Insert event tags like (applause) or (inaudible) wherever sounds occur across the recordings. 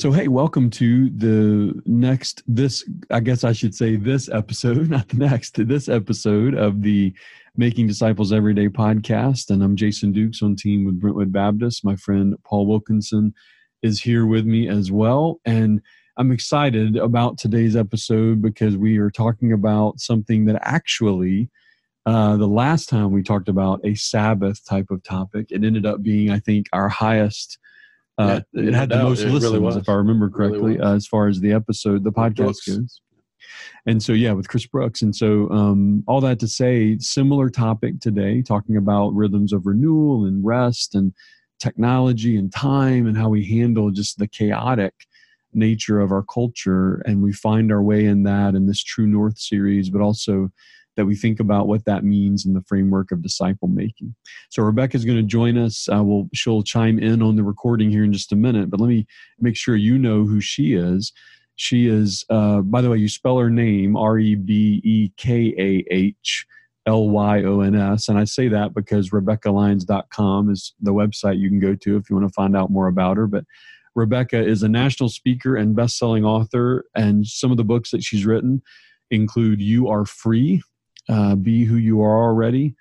so hey, welcome to the next this I guess I should say this episode, (laughs) not the next, this episode of the Making Disciples Everyday podcast. And I'm Jason Dukes on team with Brentwood Baptist. My friend Paul Wilkinson is here with me as well. And I'm excited about today's episode because we are talking about something that actually uh, the last time we talked about a Sabbath type of topic, it ended up being, I think, our highest uh, yeah, it had the most listens, really if I remember correctly, really uh, as far as the episode, the podcast goes. And so, yeah, with Chris Brooks. And so, um, all that to say, similar topic today, talking about rhythms of renewal and rest and technology and time and how we handle just the chaotic nature of our culture. And we find our way in that in this True North series, but also that we think about what that means in the framework of disciple making. So Rebekah is going to join us. Uh, we'll, she'll chime in on the recording here in just a minute, but let me make sure you know who she is. She is, uh, by the way, you spell her name R E B E K A H L Y O N S. And I say that because RebekahLyons.com is the website you can go to if you want to find out more about her. But Rebekah is a national speaker and best selling author, and some of the books that she's written include You Are Free, uh, be who you are already.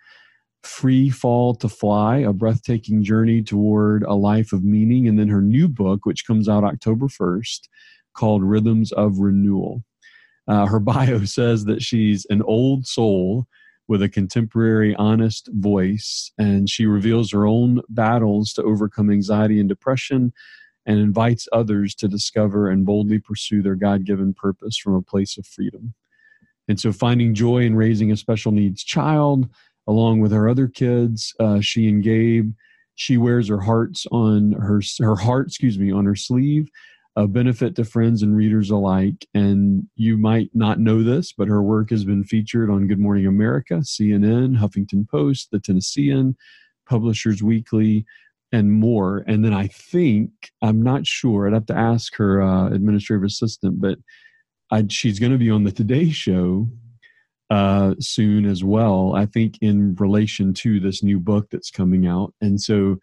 Free Fall to Fly, a breathtaking journey toward a life of meaning. And then her new book, which comes out October 1st, called Rhythms of Renewal. Uh, her (laughs) bio says that she's an old soul with a contemporary, honest voice, and she reveals her own battles to overcome anxiety and depression and invites others to discover and boldly pursue their God given purpose from a place of freedom. And so, finding joy in raising a special needs child, along with her other kids, uh, she and Gabe, she wears her hearts on her her heart, excuse me, on her sleeve. A benefit to friends and readers alike. And you might not know this, but her work has been featured on Good Morning America, CNN, Huffington Post, The Tennessean, Publishers Weekly, and more. And then I think, I'm not sure, I'd have to ask her uh, administrative assistant, but I, she's going to be on the Today Show uh, soon as well. I think in relation to this new book that's coming out, and so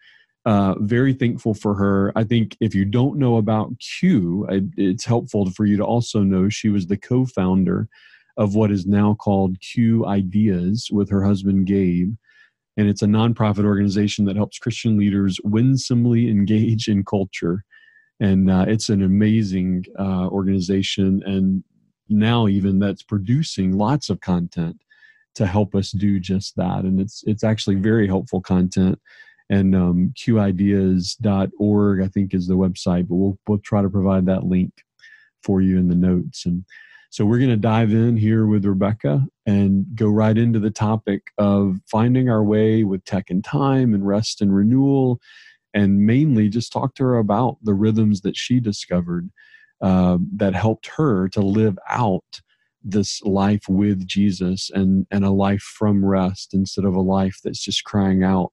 uh, very thankful for her. I think if you don't know about Q, it's helpful for you to also know she was the co-founder of what is now called Q Ideas with her husband Gabe. And it's a nonprofit organization that helps Christian leaders winsomely engage in culture and uh, it's an amazing uh, organization. And now even that's producing lots of content to help us do just that. And it's it's actually very helpful content. And um, qideas.org i think is the website but we'll, we'll try to provide that link for you in the notes. And so we're going to dive in here with rebekah and go right into the topic of finding our way with tech and time and rest and renewal and mainly just talk to her about the rhythms that she discovered uh, that helped her to live out this life with Jesus and and a life from rest instead of a life that's just crying out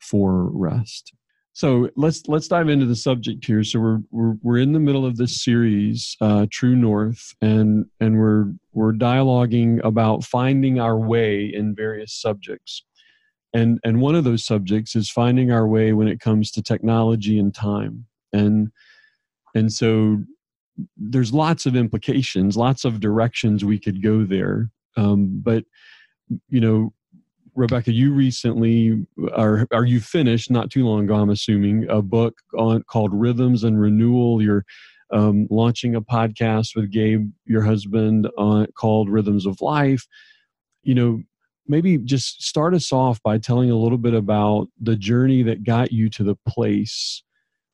for rest. So let's let's dive into the subject here. So we're we're we're in the middle of this series, uh, True North, and and we're we're dialoguing about finding our way in various subjects and and one of those subjects is finding our way when it comes to technology and time. And and so there's lots of implications lots of directions we could go there. Um, but you know rebekah you recently are are you finished not too long ago i'm assuming a book on called rhythms and renewal. You're um, launching a podcast with gabe your husband on, called rhythms of life. You know maybe just start us off by telling a little bit about the journey that got you to the place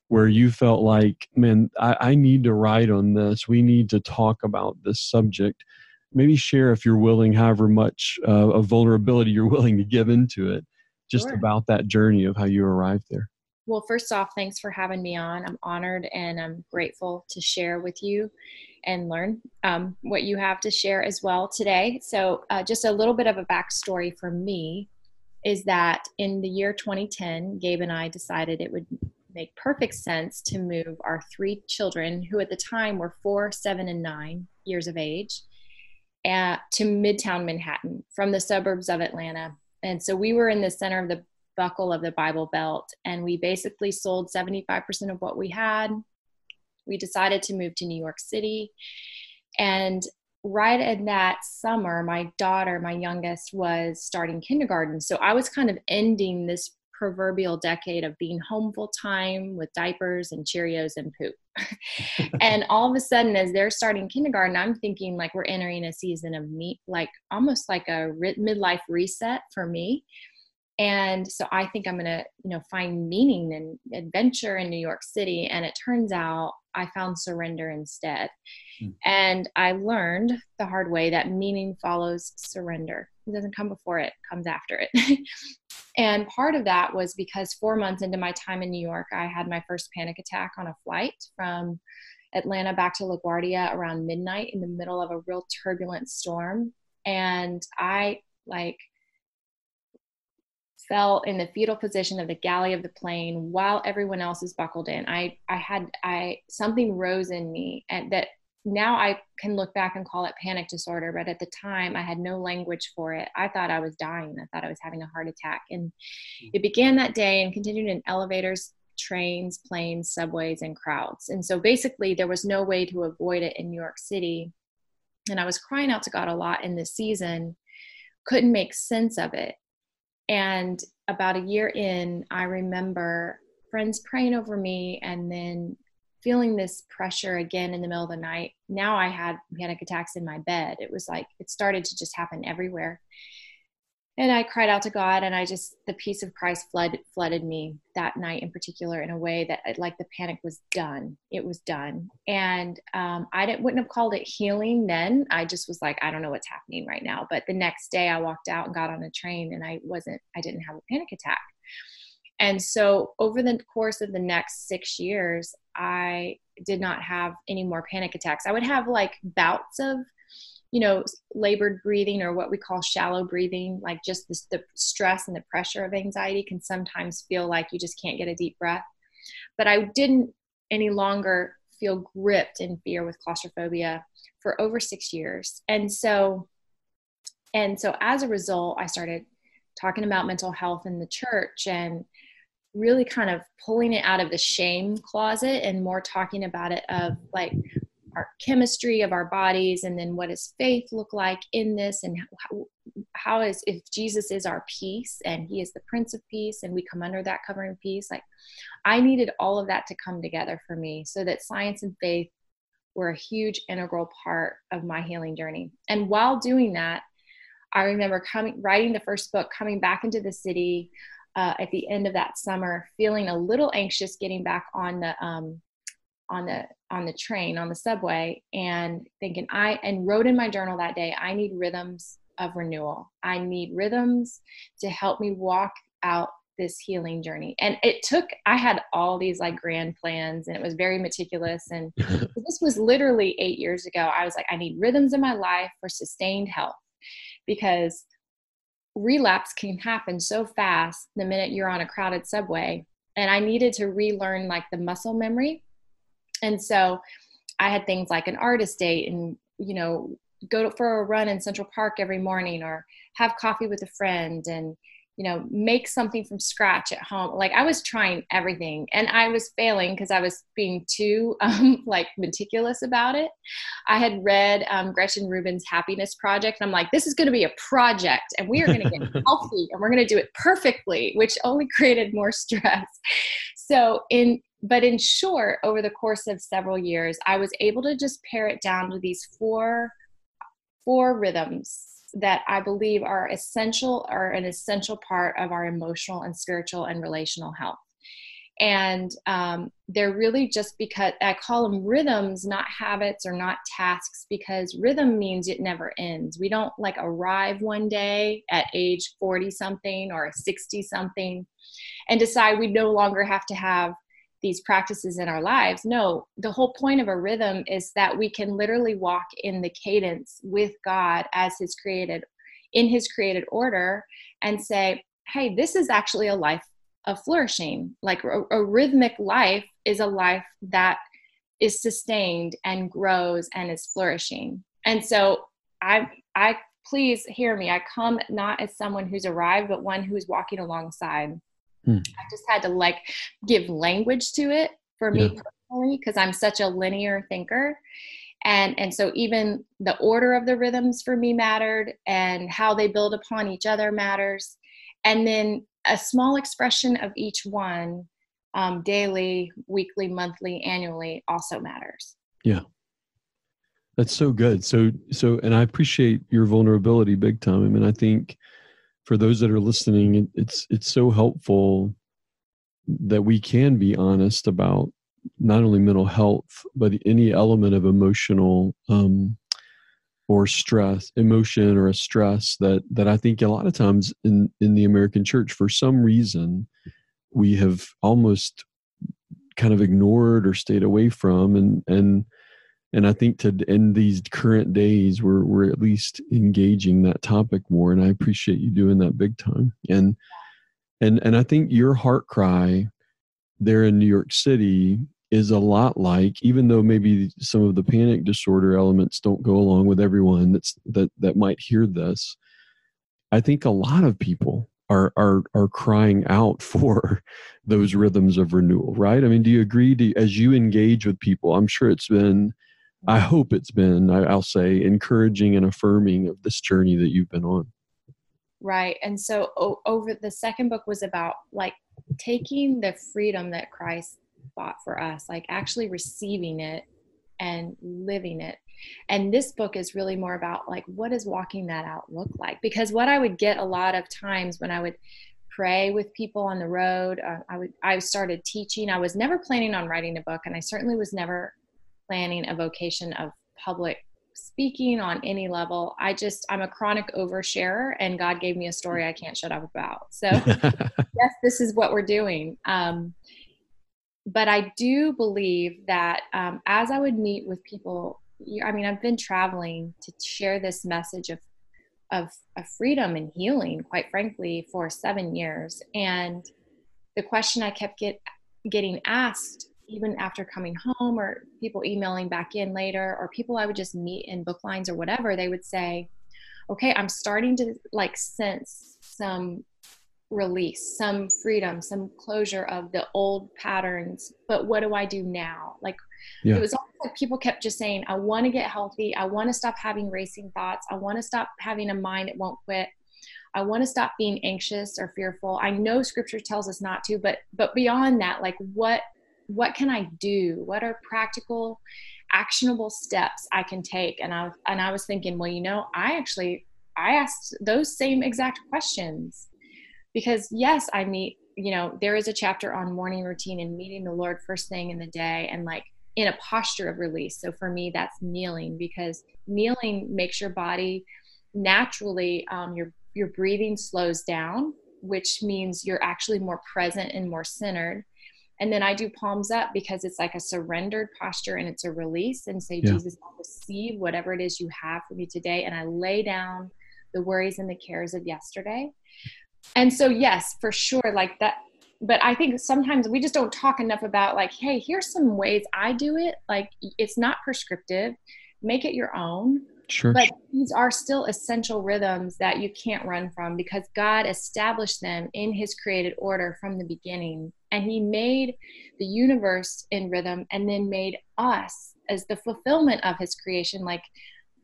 where you felt like, man, I, I, need to write on this. We need to talk about this subject. Maybe share, if you're willing, however much uh, of vulnerability you're (laughs) willing to give into it, just sure. about that journey of how you arrived there. Well, first off, thanks for having me on. I'm honored and I'm grateful to share with you and learn um, what you have to share as well today. So, uh, just a little bit of a backstory for me is that in the year 2010, Gabe and I decided it would make perfect sense to move our three children, who at the time were four, seven, and nine years of age, at, to Midtown Manhattan from the suburbs of Atlanta. And so we were in the center of the buckle of the Bible Belt, and we basically sold 75% of what we had we decided to move to New York City. And right in that summer, my daughter, my youngest, was starting kindergarten. So I was kind of ending this proverbial decade of being home full time with diapers and Cheerios and poop. (laughs) and all of a sudden, as they're starting kindergarten, I'm thinking like we're entering a season of meat, like almost like a midlife reset for me and so i think i'm going to you know find meaning and adventure in new york city. And it turns out i found surrender instead. Mm. and i learned the hard way that meaning follows surrender. It doesn't come before it, it comes after it. (laughs) And part of that was because four months into my time in new york i had my first panic attack on a flight from atlanta back to laguardia around midnight in the middle of a real turbulent storm. And i like fell in the fetal position of the galley of the plane while everyone else is buckled in. I I had I something rose in me and that now I can look back and call it panic disorder, but at the time I had no language for it. I thought I was dying. I thought I was having a heart attack. And it began that day and continued in elevators, trains, planes, subways, and crowds. And so basically, there was no way to avoid it in New York City. And I was crying out to God a lot in this season, couldn't make sense of it. And about a year in, I remember friends praying over me and then feeling this pressure again in the middle of the night. Now I had panic attacks in my bed. It was like it started to just happen everywhere and I cried out to God, and I just the peace of Christ flooded flooded me that night in particular in a way that like the panic was done. It was done, and um, I didn't wouldn't have called it healing then. I just was like, I don't know what's happening right now. But the next day, I walked out and got on a train, and I wasn't. I didn't have a panic attack. And so over the course of the next six years, I did not have any more panic attacks. I would have like bouts of you know, labored breathing or what we call shallow breathing, like just the, the stress and the pressure of anxiety can sometimes feel like you just can't get a deep breath. But I didn't any longer feel gripped in fear with claustrophobia for over six years. And so, and so as a result, I started talking about mental health in the church and really kind of pulling it out of the shame closet and more talking about it of like our chemistry of our bodies and then what does faith look like in this and how, how is if jesus is our peace and he is the prince of peace and we come under that covering peace like i needed all of that to come together for me so that science and faith were a huge integral part of my healing journey. And while doing that i remember coming writing the first book coming back into the city uh, at the end of that summer feeling a little anxious getting back on the um, on the on the train on the subway and thinking i and wrote in my journal that day i need rhythms of renewal. I need rhythms to help me walk out this healing journey. And it took i had all these like grand plans and it was very meticulous and (laughs) this was literally eight years ago i was like i need rhythms in my life for sustained health because relapse can happen so fast the minute you're on a crowded subway and i needed to relearn like the muscle memory and so I had things like an artist date and, you know, go for a run in Central Park every morning or have coffee with a friend and, you know, make something from scratch at home. Like I was trying everything and I was failing because I was being too (laughs) um, like meticulous about it. I had read um, Gretchen Rubin's Happiness Project and I'm like, this is going to be a project and we are going to get (laughs) healthy and we're going to do it perfectly, which only (laughs) created more stress. So in but in short, over the course of several years, I was able to just pare it down to these four four rhythms that I believe are essential are an essential part of our emotional and spiritual and relational health. And um, they're really just because I call them rhythms, not habits or not tasks, because rhythm means it never ends. We don't like arrive one day at age 40 something or 60 something and decide we no longer have to have these practices in our lives. No, the whole point of a rhythm is that we can literally walk in the cadence with God as his created in his created order and say, "Hey, this is actually a life of flourishing. Like a, a rhythmic life is a life that is sustained and grows and is flourishing." And so I I please hear me. I come not as someone who's arrived, but one who's walking alongside. Hmm. I just had to like give language to it for me yeah. because I'm such a linear thinker. And, and so even the order of the rhythms for me mattered and how they build upon each other matters. And then a small expression of each one um, daily, weekly, monthly, annually also matters. Yeah. That's so good. So, so, and I appreciate your vulnerability big time. I mean, I think for those that are listening, it's, it's so helpful that we can be honest about not only mental health but any element of emotional um, or stress emotion or a stress that that i think a lot of times in in the american church for some reason we have almost kind of ignored or stayed away from. And and and i think to in these current days we're we're at least engaging that topic more and i appreciate you doing that big time. And and and i think your heart cry there in new york city is a lot like even though maybe some of the panic disorder elements don't go along with everyone that's that that might hear this i think a lot of people are are are crying out (laughs) for those rhythms of renewal right? I mean do you agree? Do, as you engage with people i'm sure it's been i hope it's been i'll say encouraging and affirming of this journey that you've been on right and so o- over the second book was about like taking the freedom that christ bought for us, like actually receiving it and living it. And this book is really more about like what does walking that out look like? Because what I would get a lot of times when I would pray with people on the road, uh, I would I started teaching. I was never planning on writing a book, and I certainly was never planning a vocation of public speaking on any level. I just I'm a chronic oversharer, and God gave me a story I can't shut up about. So (laughs) yes, this is what we're doing. Um, but I do believe that um, as I would meet with people, I mean, I've been traveling to share this message of, of, of freedom and healing, quite frankly, for seven years. And the question I kept get, getting asked, even after coming home, or people emailing back in later, or people I would just meet in book lines or whatever, they would say, okay, I'm starting to like sense some release, some freedom, some closure of the old patterns. But what do I do now? Like yeah. it was like people kept just saying, I want to get healthy. I want to stop having racing thoughts. I want to stop having a mind that won't quit. I want to stop being anxious or fearful. I know scripture tells us not to, but but beyond that, like what what can I do? What are practical actionable steps I can take? And I and I was thinking, well, you know, I actually I asked those same exact questions because yes i meet you know there is a chapter on morning routine and meeting the lord first thing in the day and like in a posture of release so for me that's kneeling because kneeling makes your body naturally um, your your breathing slows down which means you're actually more present and more centered and then i do palms up because it's like a surrendered posture and it's a release and say yeah. jesus i receive whatever it is you have for me today. And i lay down the worries and the cares of yesterday. And so yes for sure like that but i think sometimes we just don't talk enough about like hey here's some ways i do it. Like it's not prescriptive. Make it your own. Sure. But these are still essential rhythms that you can't run from because god established them in his created order from the beginning and he made the universe in rhythm and then made us as the fulfillment of his creation like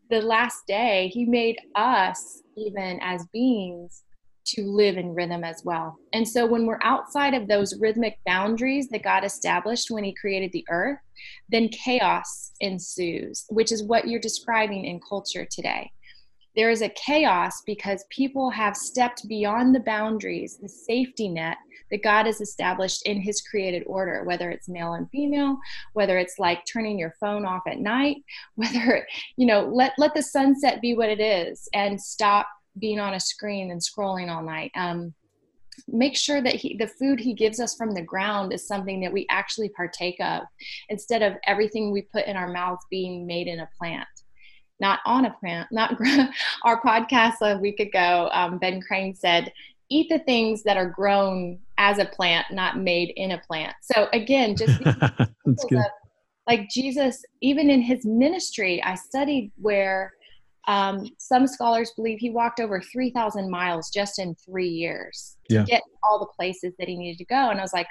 the last day he made us even as beings to live in rhythm as well. And so when we're outside of those rhythmic boundaries that God established when He created the earth, then chaos ensues, which is what you're describing in culture today. There is a chaos because people have stepped beyond the boundaries, the safety net that God has established in His created order, whether it's male and female, whether it's like turning your phone off at night, (laughs) whether, you know, let, let the sunset be what it is and stop being on a screen and scrolling all night. Um, make sure that he, the food he gives us from the ground is something that we actually partake of instead of everything we put in our mouths being made in a plant not on a plant not (laughs) our podcast a week ago um, ben crane said eat the things that are grown as a plant not made in a plant. So again just (laughs) like jesus even in his ministry i studied where um, some scholars believe he walked over 3,000 miles just in three years to get all the places that he needed to go. And I was like,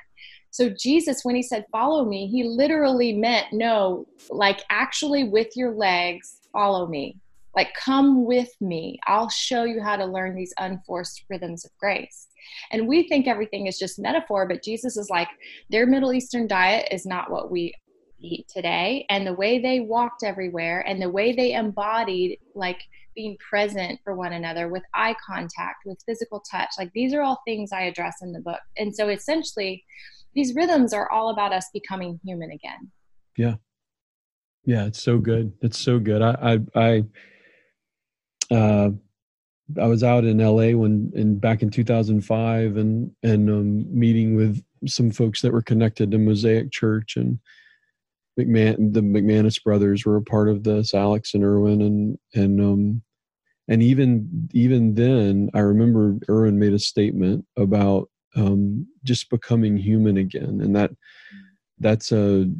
So Jesus, when he said, follow me, he literally meant, no, like actually with your legs, follow me. Like, come with me. I'll show you how to learn these unforced rhythms of grace. And we think everything is just metaphor, but Jesus is like, their Middle Eastern diet is not what we eat today. And the way they walked everywhere and the way they embodied, like, being present for one another with eye contact, with physical touch. Like these are all things I address in the book. And so essentially, these rhythms are all about us becoming human again. Yeah. Yeah, it's so good. It's so good. I I I uh I was out in LA when in back in 2005 and and um, meeting with some folks that were connected to Mosaic Church and McMahon the McManus brothers were a part of this Alex and Erwin and and um and even even then i remember erwin made a statement about um, just becoming human again and that that's a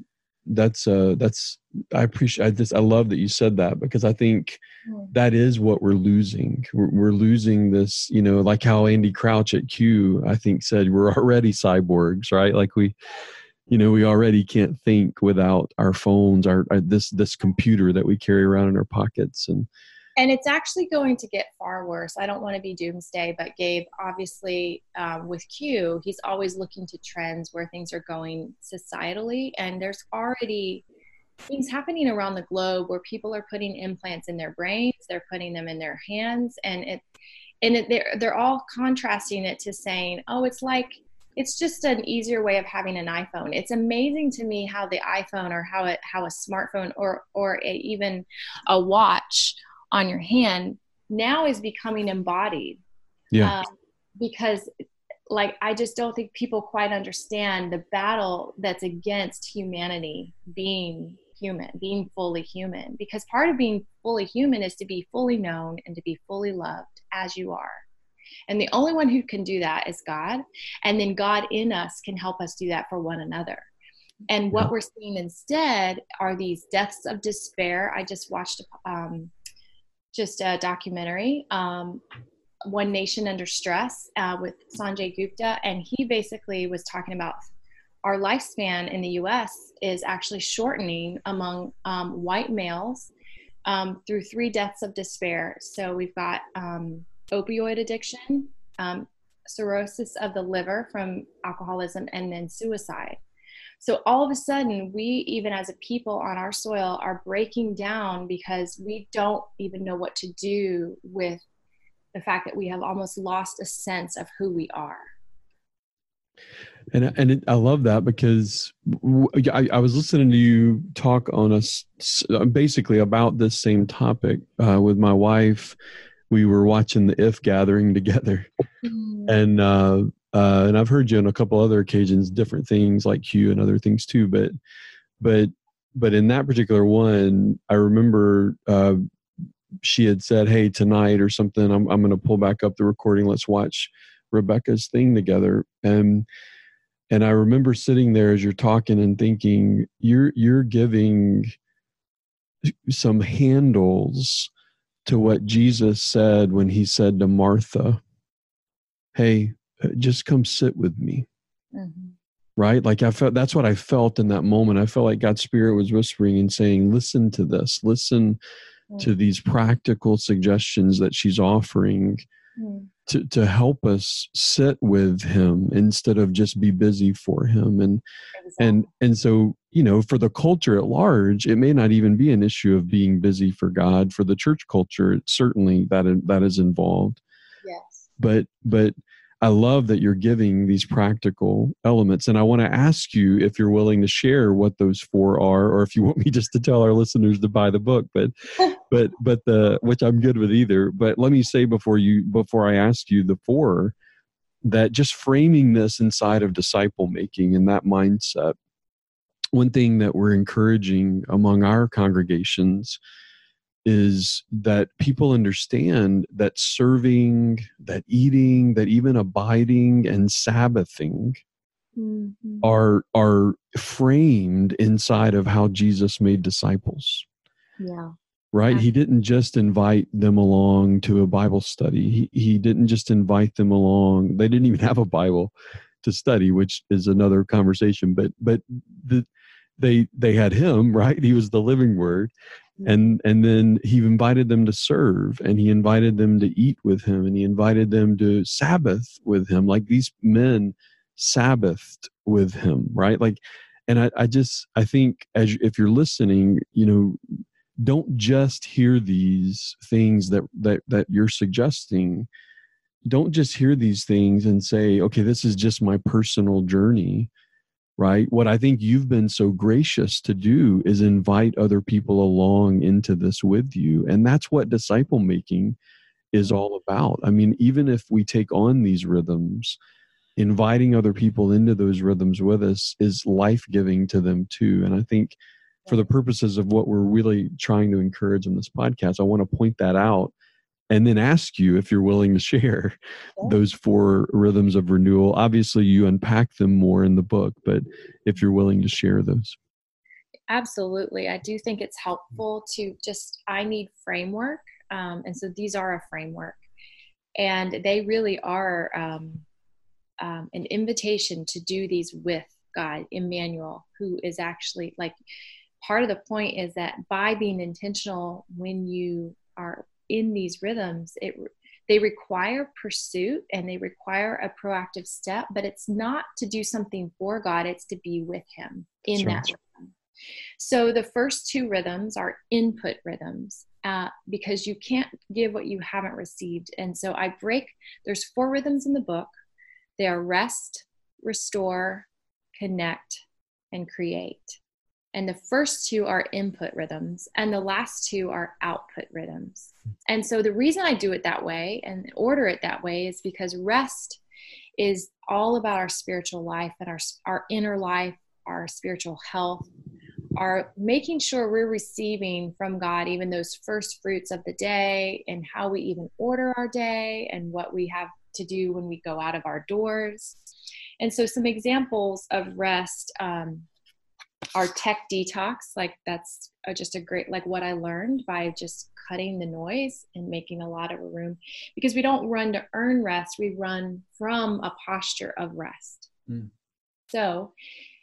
that's uh that's i appreciate i just i love that you said that because i think hmm. that is what we're losing. We're, we're losing this you know like how andy crouch at q i think said we're already cyborgs right? Like we you know we already can't think without our phones our, our this this computer that we carry around in our pockets. And and it's actually going to get far worse. I don't want to be doomsday, but Gabe, obviously, um, with Q, he's always looking to trends where things are going societally, and there's already things happening around the globe where people are putting implants in their brains, they're putting them in their hands, and it and it, they're they're all contrasting it to saying, oh, it's like it's just an easier way of having an iPhone. It's amazing to me how the iPhone or how it how a smartphone or or a, even a watch on your hand now is becoming embodied. Yeah. Um, because like I just don't think people quite understand the battle that's against humanity being human, being fully human. Because part of being fully human is to be fully known and to be fully loved as you are. And the only one who can do that is God. And then God in us can help us do that for one another. And what we're seeing instead are these deaths of despair. I just watched um, just a documentary, um, One Nation Under Stress, uh, with Sanjay Gupta, and he basically was talking about our lifespan in the U.S. is actually shortening among um, white males um, through three deaths of despair. So we've got um, opioid addiction, um, cirrhosis of the liver from alcoholism, and then suicide. So all of a sudden, we, even as a people on our soil, are breaking down because we don't even know what to do with the fact that we have almost lost a sense of who we are. And and it, I love that because I, I, was listening to you talk on us basically about this same topic uh, with my wife. We were watching the If Gathering (laughs) together, mm-hmm. and uh, uh, and I've heard you on a couple other occasions, different things like Q and other things too. But, but, but in that particular one, I remember uh, she had said, "Hey, tonight or something, I'm I'm going to pull back up the recording. Let's watch Rebekah's thing together." And and I remember sitting there as you're talking and thinking, "You're you're giving some handles." to what Jesus said when he said to Martha, Hey, just come sit with me. Mm-hmm. Right? Like I felt that's what I felt in that moment. I felt like God's spirit was whispering and saying, listen to this, listen mm-hmm. to these practical suggestions that she's offering. Mm-hmm. To, to help us sit with him instead of just be busy for him and exactly. and and so you know for the culture at large it may not even be an issue of being busy for god for the church culture certainly that that is involved yes but but I love that you're giving these practical elements. And I want to ask you if you're willing to share what those four are, or if you want me just to tell our listeners to buy the book. But (laughs) but but the which I'm good with either. But let me say before you before I ask you the four, that just framing this inside of disciple making and that mindset, one thing that we're encouraging among our congregations is that people understand that serving, that eating, that even abiding and Sabbathing mm-hmm. are are framed inside of how Jesus made disciples. Yeah. Right? Yeah. He didn't just invite them along to a Bible study. He he didn't just invite them along. They didn't even have a Bible to study, which is another conversation. But but the they they had him (laughs) right. He was the living word. And mm-hmm. and then he invited them to serve, and he invited them to eat with him, and he invited them to Sabbath with him. Like these men Sabbathed with him, right? Like, and I, I just I think as if you're listening, you know, don't just hear these things that that that you're suggesting don't just hear these things and say okay this is just my personal journey right? What i think you've been so gracious to do is invite other people along into this with you and that's what disciple making is all about. I mean even if we take on these rhythms inviting other people into those rhythms with us is life giving to them too and i think for the purposes of what we're really trying to encourage in this podcast, I want to point that out and then ask you if you're willing to share those four rhythms of renewal. Obviously, you unpack them more in the book, but if you're willing to share those. Absolutely. I do think it's helpful to just, I need framework. Um, and so these are a framework. And they really are um, um, an invitation to do these with God, Emmanuel, who is actually like part of the point is that by being intentional when you are in these rhythms it they require pursuit and they require a proactive step but it's not to do something for god it's to be with him in that rhythm. So the first two rhythms are input rhythms uh, because you can't give what you haven't received. And so i break there's four rhythms in the book. They are rest restore connect and create and the first two are input rhythms, and the last two are output rhythms. And so the reason I do it that way and order it that way is because rest is all about our spiritual life and our, our inner life, our spiritual health, our making sure we're receiving from God even those first fruits of the day and how we even order our day and what we have to do when we go out of our doors. And so, some examples of rest. Um, our tech detox like that's just a great like what i learned by just cutting the noise and making a lot of room because we don't run to earn rest we run from a posture of rest mm. so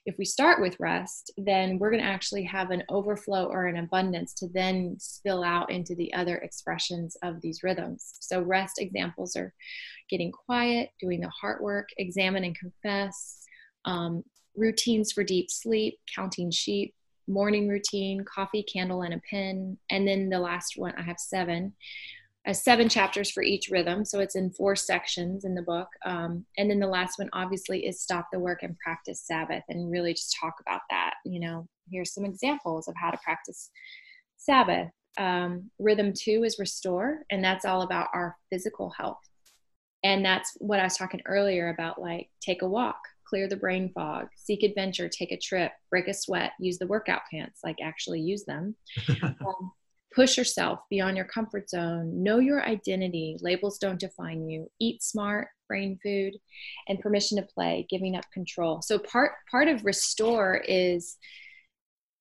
if we start with rest then we're going to actually have an overflow or an abundance to then spill out into the other expressions of these rhythms so rest examples are getting quiet doing the heart work examine and confess um, routines for deep sleep, counting sheep, morning routine, coffee, candle, and a pen. And then the last one, I have seven. Uh, seven chapters for each rhythm. So it's in four sections in the book. Um, and then the last one, obviously, is Stop the Work and Practice Sabbath and really just talk about that. You know, here's some examples of how to practice Sabbath. Um, rhythm two is Restore, and that's all about our physical health. And that's what I was talking earlier about like take a walk, clear the brain fog, seek adventure, take a trip, break a sweat, use the workout pants, like actually use them. (laughs) um, push yourself beyond your comfort zone, know your identity, labels don't define you, eat smart, brain food, and permission to play, giving up control. So part part of restore is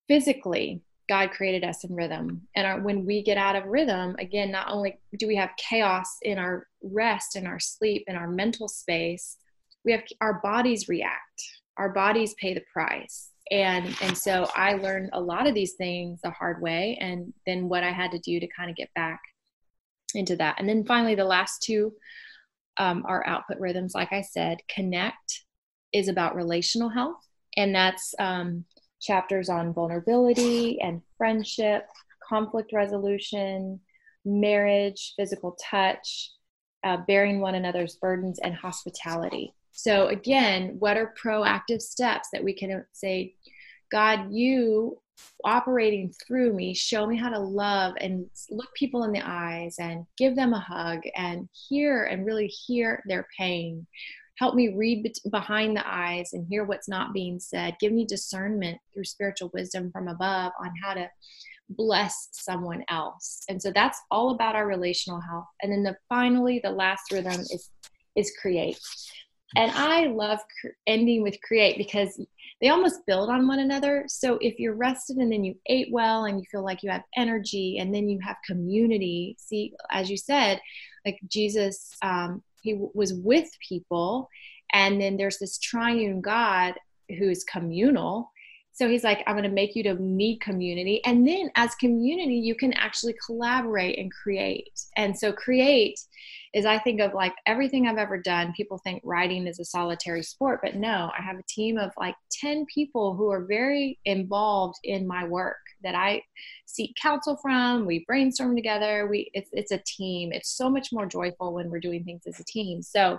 physically God created us in rhythm. And our, when we get out of rhythm, again, not only do we have chaos in our rest in our sleep in our mental space, we have our bodies react. Our bodies pay the price. And and so i learned a lot of these things the hard way and then what i had to do to kind of get back into that. And then finally the last two um, are output rhythms. Like i said connect is about relational health. And that's um, chapters on vulnerability and friendship conflict resolution marriage physical touch uh, bearing one another's burdens and hospitality so, again, what are proactive steps that we can say, God, you operating through me, show me how to love and look people in the eyes and give them a hug and hear and really hear their pain. Help me read behind the eyes and hear what's not being said. Give me discernment through spiritual wisdom from above on how to bless someone else. And so that's all about our relational health. And then the finally the last rhythm is is create. And I love ending with create because they almost build on one another. So if you're rested and then you ate well and you feel like you have energy and then you have community, see, as you said, like Jesus, um, he was with people And then there's this triune God who is communal. So he's like, I'm going to make you to need community. And then as community, you can actually collaborate and create. And so create is I think of like everything I've ever done. People think writing is a solitary sport, but no, I have a team of like 10 people who are very involved in my work that I seek counsel from. We brainstorm together. We it's it's a team. It's so much more joyful when we're doing things as a team. So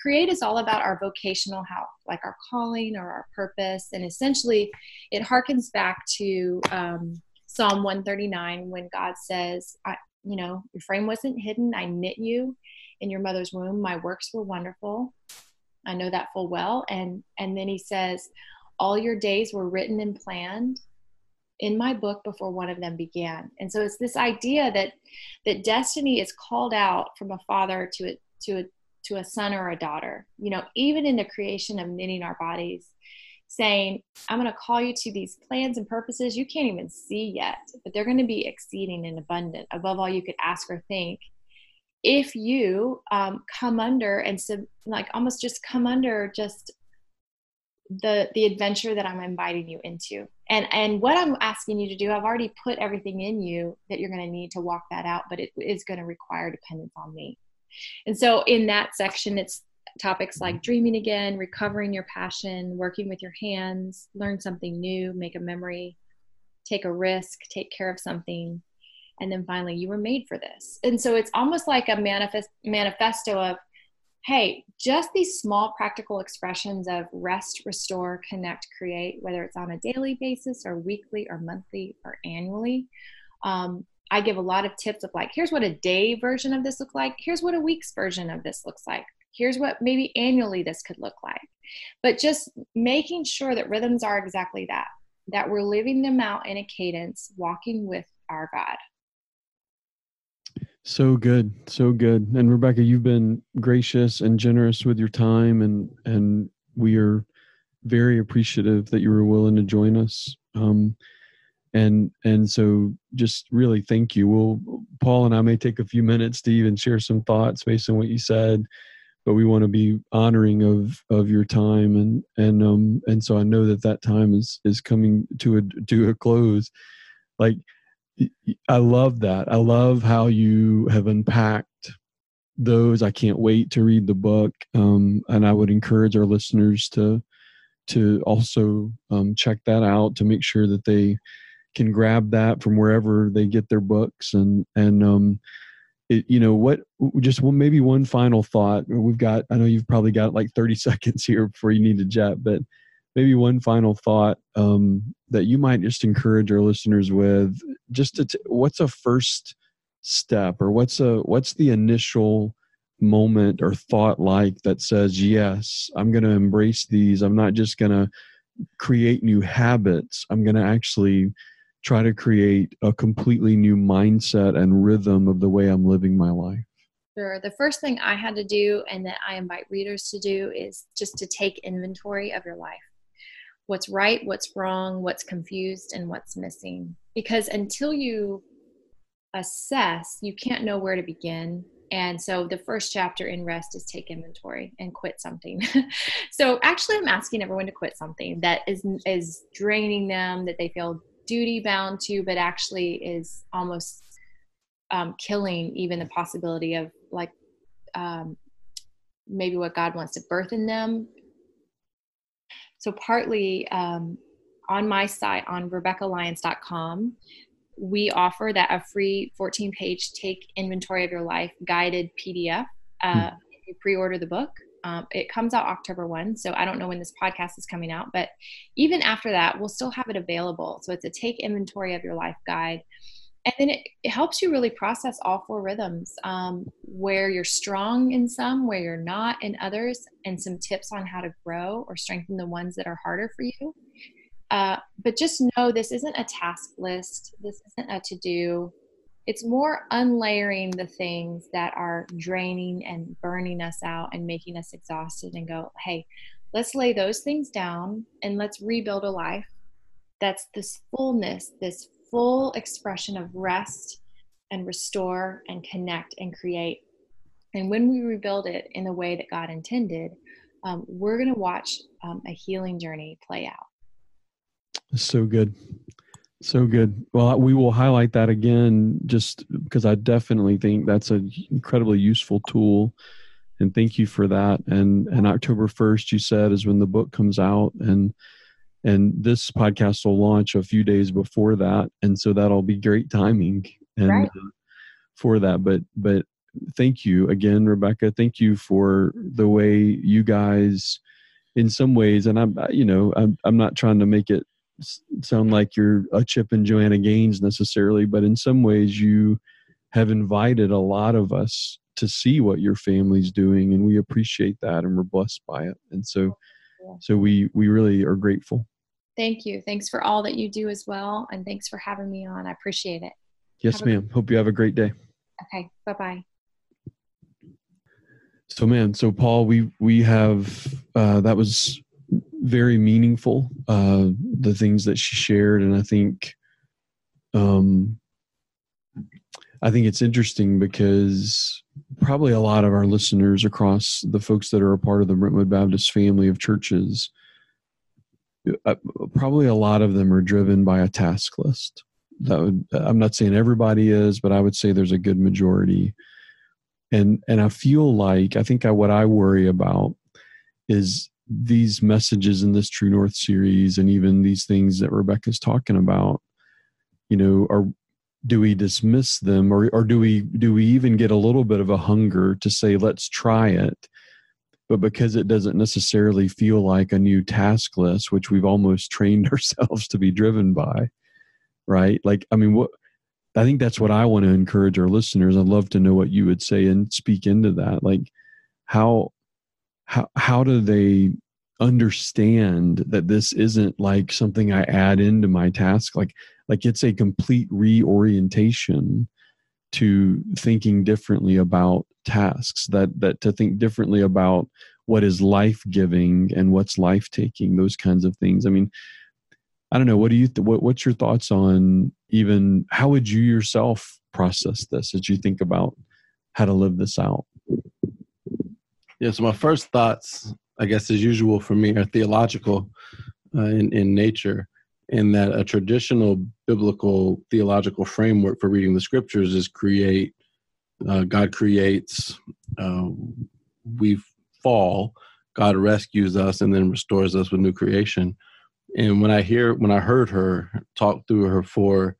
create is all about our vocational health, like our calling or our purpose. And essentially it harkens back to um, Psalm 139 when God says, I, you know, your frame wasn't hidden. I knit you in your mother's womb. My works were wonderful. I know that full well. And and then he says, all your days were written and planned in my book before one of them began. And so it's this idea that that destiny is called out from a father to a to a to a son or a daughter. You know, even in the creation of knitting our bodies, saying, I'm going to call you to these plans and purposes you can't even see yet, but they're going to be exceeding and abundant above all you could ask or think. If you um, come under and so, like almost just come under just the the adventure that I'm inviting you into, and and what I'm asking you to do, I've already put everything in you that you're going to need to walk that out, but it is going to require dependence on me. And so in that section, it's topics like dreaming again, recovering your passion, working with your hands, learn something new, make a memory, take a risk, take care of something. And then finally, you were made for this. And so it's almost like a manifest, manifesto of, hey, just these small practical expressions of rest, restore, connect, create, whether it's on a daily basis or weekly or monthly or annually. Um, I give a lot of tips of like, here's what a day version of this looks like. Here's what a week's version of this looks like here's what maybe annually this could look like but just making sure that rhythms are exactly that that we're living them out in a cadence walking with our god so good so good. And rebekah you've been gracious and generous with your time and and we are very appreciative that you were willing to join us. Um, and and so just really thank you. We'll paul and i may take a few minutes to even share some thoughts based on what you said but we want to be honoring of of your time. And and um and so i know that that time is is coming to a to a close. Like i love that. I love how you have unpacked those. I can't wait to read the book um and i would encourage our listeners to to also um, check that out to make sure that they can grab that from wherever they get their books. And and um it, you know what just maybe one final thought. We've got i know you've probably got like 30 (laughs) seconds here before you need to jet but maybe one final thought um, that you might just encourage our listeners with just to t- what's a first step or what's a what's the initial moment or thought like that says yes i'm going to embrace these i'm not just going to create new habits i'm going to actually try to create a completely new mindset and rhythm of the way I'm living my life? Sure. The first thing I had to do, and that I invite readers to do, is just to take inventory of your life. What's right, what's wrong, what's confused, and what's missing. Because until you assess, you can't know where to begin. And so the first chapter in rest is take inventory and quit something. (laughs) so actually I'm asking everyone to quit something that is is draining them, that they feel duty bound to, but actually is almost um, killing even the possibility of like um, maybe what God wants to birth in them. So, partly um, on my site on RebekahLyons.com, we offer that a free 14 page take inventory of your life guided PDF. Uh, hmm. If you pre order the book, um, it comes out October 1, so I don't know when this podcast is coming out, but even after that, we'll still have it available. So it's a take inventory of your life guide. And then it, it helps you really process all four rhythms um, where you're strong in some, where you're not in others, and some tips on how to grow or strengthen the ones that are harder for you. Uh, but just know this isn't a task list, this isn't a to do it's more unlayering the things that are draining and burning us out and making us exhausted and go, hey, let's lay those things down and let's rebuild a life that's this fullness, this full expression of rest and restore and connect and create. And when we rebuild it in the way that God intended, um, we're going to watch um, a healing journey play out. So good. So good. Well, we will highlight that again just because I definitely think that's an incredibly useful tool. And thank you for that. And and October 1st, you said, is when the book comes out. And and this podcast will launch a few days before that. And so that'll be great timing and right. uh, for that. But but thank you again, Rebekah. Thank you for the way you guys in some ways, and I'm you know, I'm I'm not trying to make it sound like you're a Chip and Joanna Gaines necessarily, but in some ways you have invited a lot of us to see what your family's doing, and we appreciate that, and we're blessed by it. And so, so we we really are grateful. Thank you. Thanks for all that you do as well, and thanks for having me on. I appreciate it. Yes, ma'am. Hope you have a great day. Okay. Bye bye. So, man. So, Paul, we we have uh, that was very meaningful. Uh, the things that she shared, and I think, um, I think it's interesting because probably a lot of our listeners across the folks that are a part of the Brentwood Baptist family of churches, Uh, probably a lot of them are driven by a task list. That would, I'm not saying everybody is, but I would say there's a good majority. And and I feel like I think I, what I worry about is these messages in this True North series and even these things that Rebekah's talking about, you know, are do we dismiss them or or do we do we even get a little bit of a hunger to say let's try it? But because it doesn't necessarily feel like a new task list, which we've almost (laughs) trained ourselves to be driven by, right? Like, I mean, what I think that's what I want to encourage our listeners. I'd love to know what you would say and speak into that. Like, how how how do they understand that this isn't like something I add into my task like like it's a complete reorientation to thinking differently about tasks that that to think differently about what is life giving and what's life taking those kinds of things. I mean i don't know what do you th- what, what's your thoughts on even how would you yourself process this as you think about how to live this out? Yeah, so my first thoughts, I guess, as usual for me, are theological uh, in, in nature, in that a traditional biblical theological framework for reading the scriptures is create, uh, God creates, uh, we fall, God rescues us, and then restores us with new creation. And when I hear, when I heard her talk through her four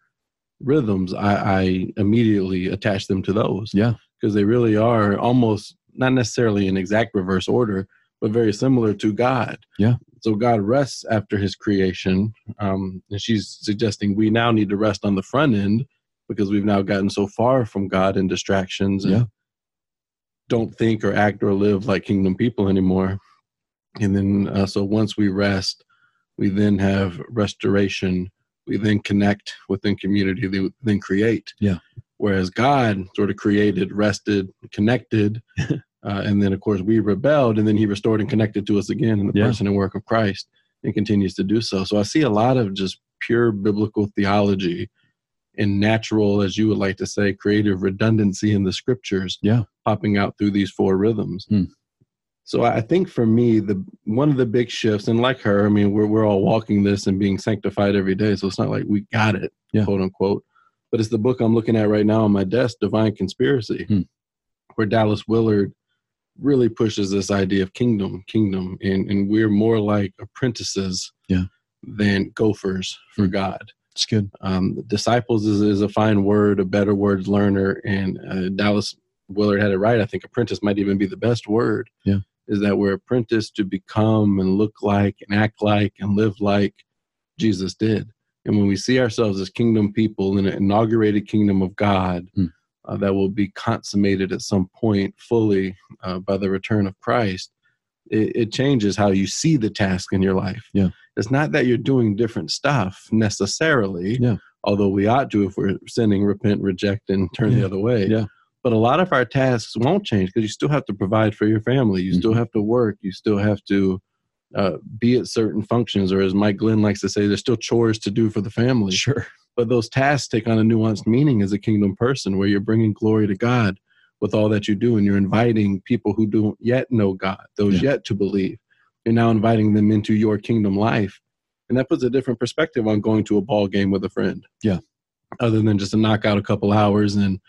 rhythms, I, I immediately attach them to those. Yeah, because they really are almost not necessarily in exact reverse order, but very similar to God. Yeah. So God rests after his creation. Um, and she's suggesting we now need to rest on the front end because we've now gotten so far from God and distractions and yeah. don't think or act or live like kingdom people anymore. And then, uh, so once we rest, we then have restoration. We then connect within community, then create. Yeah. Whereas God sort of created, rested, connected, (laughs) uh, and then of course we rebelled, and then He restored and connected to us again in the yeah. person and work of Christ, and continues to do so. So I see a lot of just pure biblical theology and natural, as you would like to say, creative redundancy in the scriptures, yeah, popping out through these four rhythms. Hmm. So I think for me, the one of the big shifts, and like her, I mean, we're we're all walking this and being sanctified every day, so it's not like we got it, yeah. quote unquote but it's the book I'm looking at right now on my desk, Divine Conspiracy, hmm. where Dallas Willard really pushes this idea of kingdom, kingdom, and, and we're more like apprentices yeah. than gophers for hmm. God. It's good. Um, disciples is, is a fine word, a better word, learner, and uh, Dallas Willard had it right. I think apprentice might even be the best word. Yeah. Is that we're apprenticed to become and look like and act like and live like Jesus did. And when we see ourselves as kingdom people in an inaugurated kingdom of God mm. uh, that will be consummated at some point fully uh, by the return of Christ, it, it, changes how you see the task in your life. Yeah. It's not that you're doing different stuff necessarily, yeah. although we ought to if we're sinning, repent, reject, and turn yeah. the other way. Yeah. But a lot of our tasks won't change because you still have to provide for your family. You mm-hmm. still have to work. You still have to uh, be at certain functions, or as Mike Glenn likes to say, there's still chores to do for the family. Sure. But those tasks take on a nuanced meaning as a kingdom person, where you're bringing glory to God, with all that you do and you're inviting people who don't yet know god those yeah. yet to believe. You're now inviting them into your kingdom life. And that puts a different perspective on going to a ball game with a friend. Yeah. Other than just to knock out a couple hours and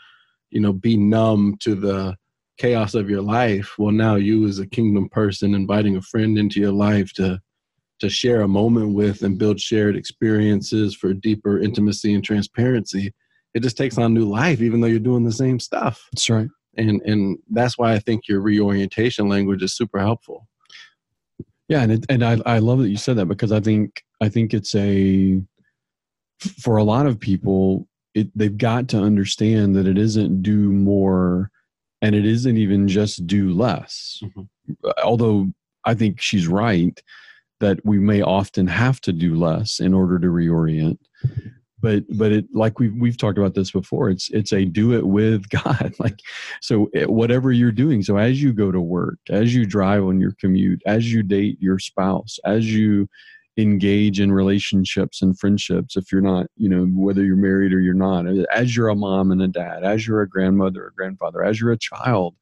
you know be numb to the chaos of your life. Well now you as a kingdom person inviting a friend into your life to to share a moment with and build shared experiences for deeper intimacy and transparency it just takes on new life even though you're doing the same stuff. That's right and and that's why i think your reorientation language is super helpful. Yeah and it, and I, I love that you said that because i think i think it's a for a lot of people it, they've got to understand that it isn't do more and it isn't even just do less. Mm-hmm. although i think she's right that we may often have to do less in order to reorient but but it like we've we've talked about this before it's it's a do it with (laughs) god. Like so it, whatever you're doing so as you go to work as you drive on your commute as you date your spouse as you engage in relationships and friendships if you're not you know whether you're married or you're not eh, as you're a mom and a dad as you're a grandmother or grandfather as you're a child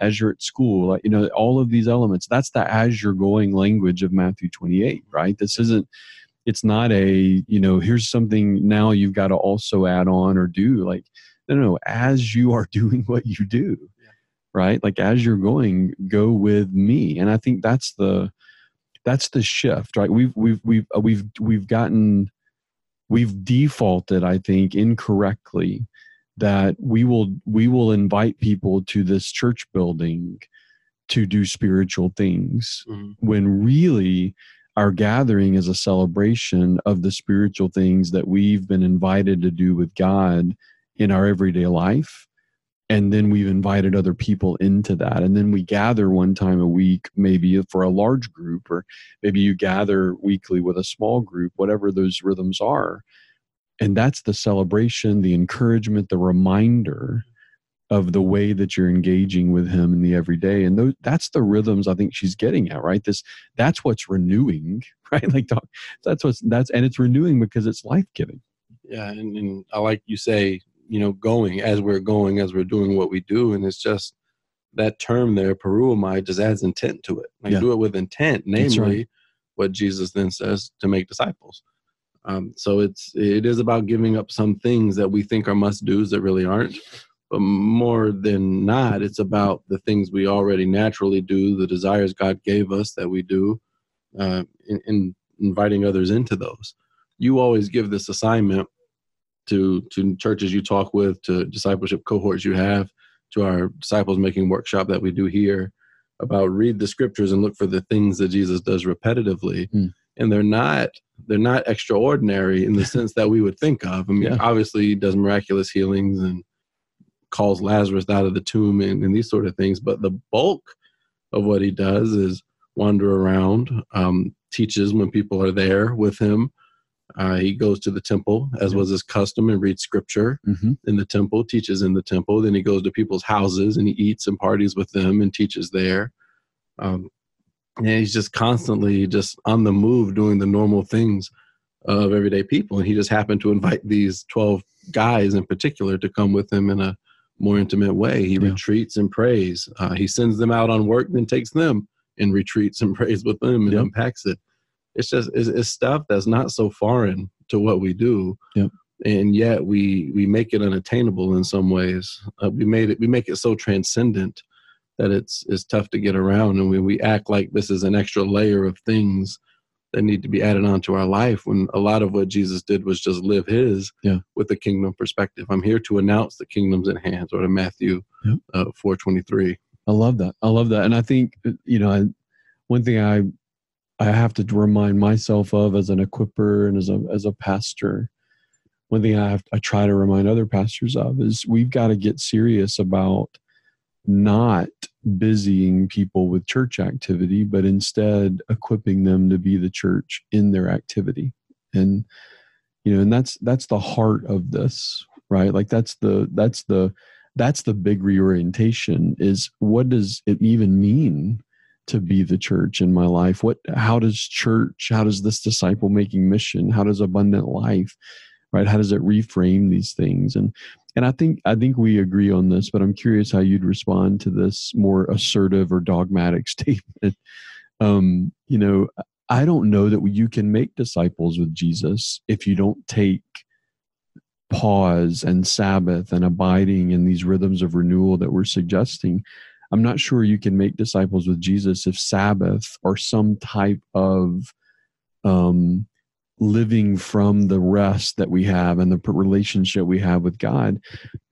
as you're at school like, you know all of these elements that's the as you're going language of matthew 28 right? This isn't it's not a you know here's something now you've got to also add on or do like no no as you are (laughs) doing what you do right? Like as you're going go with me. And i think that's the that's the shift right? We've we've we've uh, we've we've gotten we've defaulted i think incorrectly that we will we will invite people to this church building to do spiritual things mm-hmm. when really our gathering is a celebration of the spiritual things that we've been invited to do with God in our everyday life. And then we've invited other people into that. And then we gather one time a week maybe for a large group or maybe you gather weekly with a small group whatever those rhythms are. And that's the celebration the encouragement the reminder of the way that you're engaging with him in the everyday and those, that's the rhythms i think she's getting at right? This that's what's renewing (laughs) right? Like that's what's that's and it's renewing because it's life-giving. Yeah and, and i like you say you know going as we're going as we're doing what we do and it's just that term there poreuomai just adds intent to it. Like yeah. do it with intent namely right. what jesus then says to make disciples. Um, so it's it is about giving up some things that we think are must do's that really aren't more than not it's about the things we already naturally do the desires god gave us that we do uh, in, in inviting others into those you always give this assignment to to churches you talk with, to discipleship cohorts you have, to our disciples making workshop that we do here about read the scriptures and look for the things that Jesus does repetitively. Mm. And they're not they're not extraordinary in the (laughs) sense that we would think of. I mean, yeah. obviously he does miraculous healings and calls Lazarus out of the tomb and, and, these sort of things, but the bulk of what he does is wander around, um, teaches when people are there with him, uh, he goes to the temple, as was his custom, and reads scripture mm-hmm. in the temple, teaches in the temple. Then he goes to people's houses and he eats and parties with them and teaches there. Um, and he's just constantly just on the move doing the normal things of everyday people. And he just happened to invite these 12 guys in particular to come with him in a more intimate way. He yeah. retreats and prays. Uh, he sends them out on work, then takes them and (laughs) retreats and prays with them and yep. unpacks it it's just it's, it's, stuff that's not so foreign to what we do yep. and yet we we make it unattainable in some ways uh, we made it we make it so transcendent that it's it's tough to get around and we, we act like this is an extra layer of things that need to be added on to our life when a lot of what jesus did was just live his yeah. with the kingdom perspective i'm here to announce the kingdom's in hands or to matthew yep. uh, 423 i love that i love that and i think you know I, one thing i I have to remind myself of as an equiper and as a as a pastor. One thing I have I try to remind other pastors of is we've got to get serious about not busying people with church activity, but instead equipping them to be the church in their activity. And you know, and that's that's the heart of this, right? Like that's the that's the that's the big reorientation is what does it even mean to be the church in my life what how does church how does this disciple making mission how does abundant life right how does it reframe these things and and I think I think we agree on this, but I'm curious how you'd respond to this more assertive or dogmatic (laughs) statement. Um, you know, I don't know that you can make disciples with Jesus if you don't take pause and Sabbath and abiding in these rhythms of renewal that we're suggesting. I'm not sure you can make disciples with Jesus if Sabbath or some type of um, living from the rest that we have and the relationship we have with God.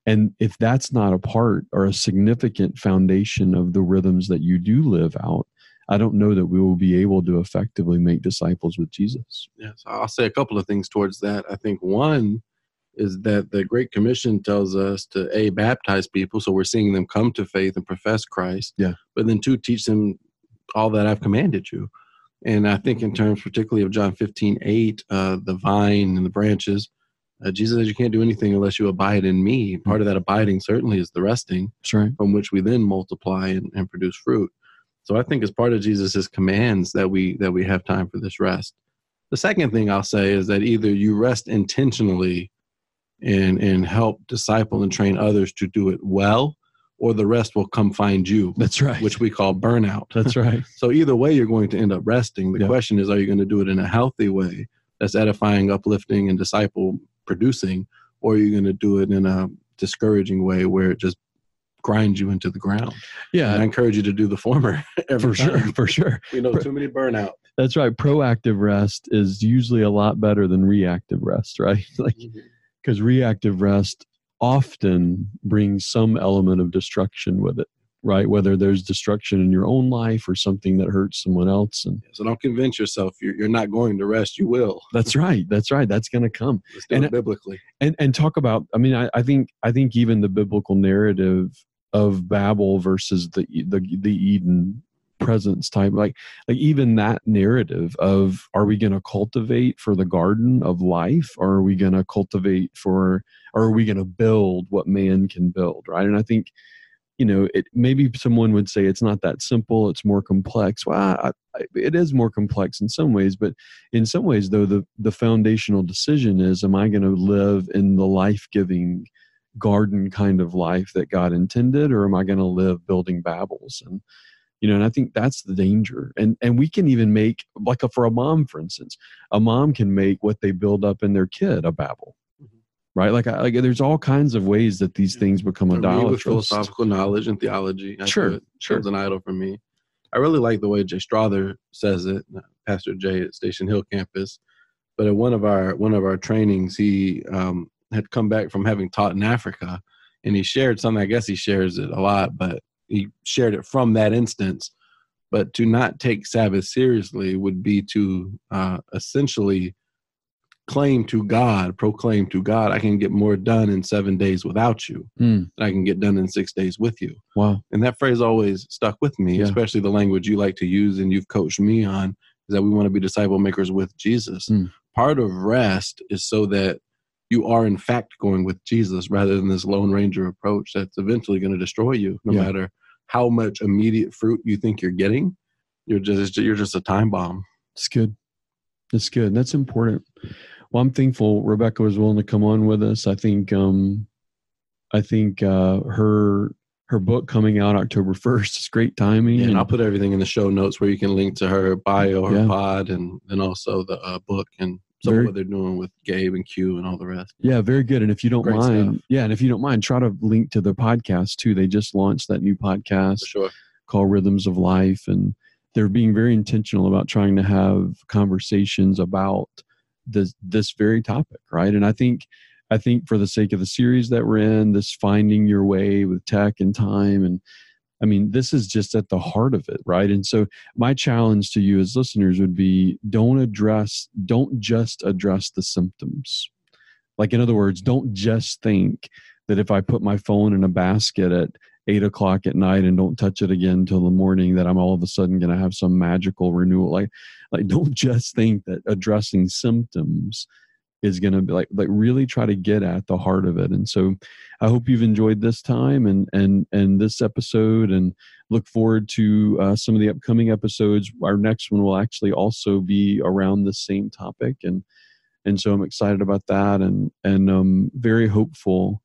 And if that's not a part or a significant foundation of the rhythms that you do live out, I don't know that we will be able to effectively make disciples with Jesus. Yes, I'll say a couple of things towards that. I think one is that the Great Commission tells us to a baptize people, so we're seeing them come to faith and profess Christ. Yeah. But then two, teach them all that I've commanded you. And I think in terms particularly of John 15, 8, uh, the vine and the branches, uh, Jesus says you can't do anything unless you abide in me. Part of that abiding certainly is the resting, right. from which we then multiply and, and produce fruit. So I think as part of Jesus's commands that we that we have time for this rest. The second thing I'll say is that either you rest intentionally and and help disciple and train others to do it well, or the rest will come find you. That's right. Which we call burnout. That's (laughs) right. so either way, you're going to end up resting. The Yeah. question is, are you going to do it in a healthy way that's edifying, uplifting, and disciple producing, or are you going to do it in a discouraging way where it just grinds you into the ground? Yeah, And I encourage you to do the former. (laughs) for sure. For sure. We know too many burnout. That's right. Proactive rest is usually a lot better than reactive rest, right? (laughs) Like mm-hmm. because reactive rest often brings some element of destruction with it, right? Whether there's destruction in your own life or something that hurts someone else. And So don't convince yourself you're, you're not going to rest. You will. that's right. That's right. That's going to come. And it biblically. And and talk about. I mean, I, I think I think even the biblical narrative of Babel versus the the the Eden presence type like like even that narrative of are we going to cultivate for the garden of life or are we going to cultivate for or are we going to build what man can build right? And i think you know it maybe someone would say it's not that simple it's more complex. Well I, I, it is more complex in some ways but in some ways though the the foundational decision is am i going to live in the life-giving garden kind of life that god intended or am i going to live building babels? And you know and i think that's the danger and and we can even make like a, for a mom for instance a mom can make what they build up in their kid a babel Mhm. right like I, like there's all kinds of ways that these things become me, with idolatrous philosophical knowledge and theology. I Sure, it. sure. Becomes an idol for me. I really like the way Jay Strother says it, uh, Pastor Jay at Station Hill campus. But at one of our one of our trainings, he um, had come back from having taught in Africa, and he shared something. I guess he shares it a lot, but he shared it from that instance. But to not take Sabbath seriously would be to uh, essentially claim to God, proclaim to God, I can get more done in seven days without you Mm, than I can get done in six days with you. wow And that phrase always stuck with me, Yeah. especially the language you like to use and you've coached me on, is that we want to be disciple makers with Jesus. Mm. Part of rest is so that you are in fact going with Jesus rather than this Lone Ranger approach that's eventually going to destroy you, no Yeah. matter how much immediate fruit you think you're getting. You're just you're just a time bomb. it's good it's good that's important well i'm thankful rebekah was willing to come on with us i think um i think uh her her book coming out october 1st is great timing and and- I'll put everything in the show notes where you can link to her bio, her Yeah. pod, and then also the uh, book and some Very- of what they're doing with Gabe and Q and all the rest. Yeah, very good. And if you don't Great mind, stuff. yeah, and if you don't mind, try to link to the podcast too. They just launched that new podcast For sure. called Rhythms of Life, and they're being very intentional about trying to have conversations about this this very topic, right? And I think I think for the sake of the series that we're in, this finding your way with tech and time and I mean, this is just at the heart of it, right? And so my challenge to you as listeners would be don't address don't just address the symptoms like in other words don't just think that if i put my phone in a basket at eight o'clock at night and don't touch it again till the morning that i'm all of a sudden going to have some magical renewal like like don't just think that addressing symptoms is going to be like like really try to get at the heart of it and so i hope you've enjoyed this time and and and this episode and look forward to uh, some of the upcoming episodes our next one will actually also be around the same topic and and so i'm excited about that and and um very hopeful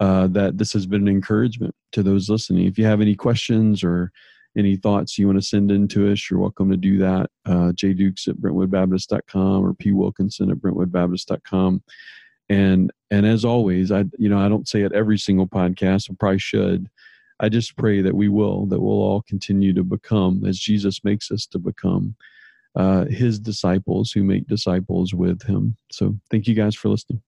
uh, that this has been an encouragement to those listening. If you have any questions or any thoughts you want to send in to us, you're welcome to do that. Uh, jdukes at brentwoodbaptist.com or p wilkinson at brentwoodbaptist.com. And and as always, I you know I don't say it every single podcast. I probably should. I just pray that we will, that we'll all continue to become as Jesus makes us to become uh, his disciples who make disciples with him. So thank you guys for listening.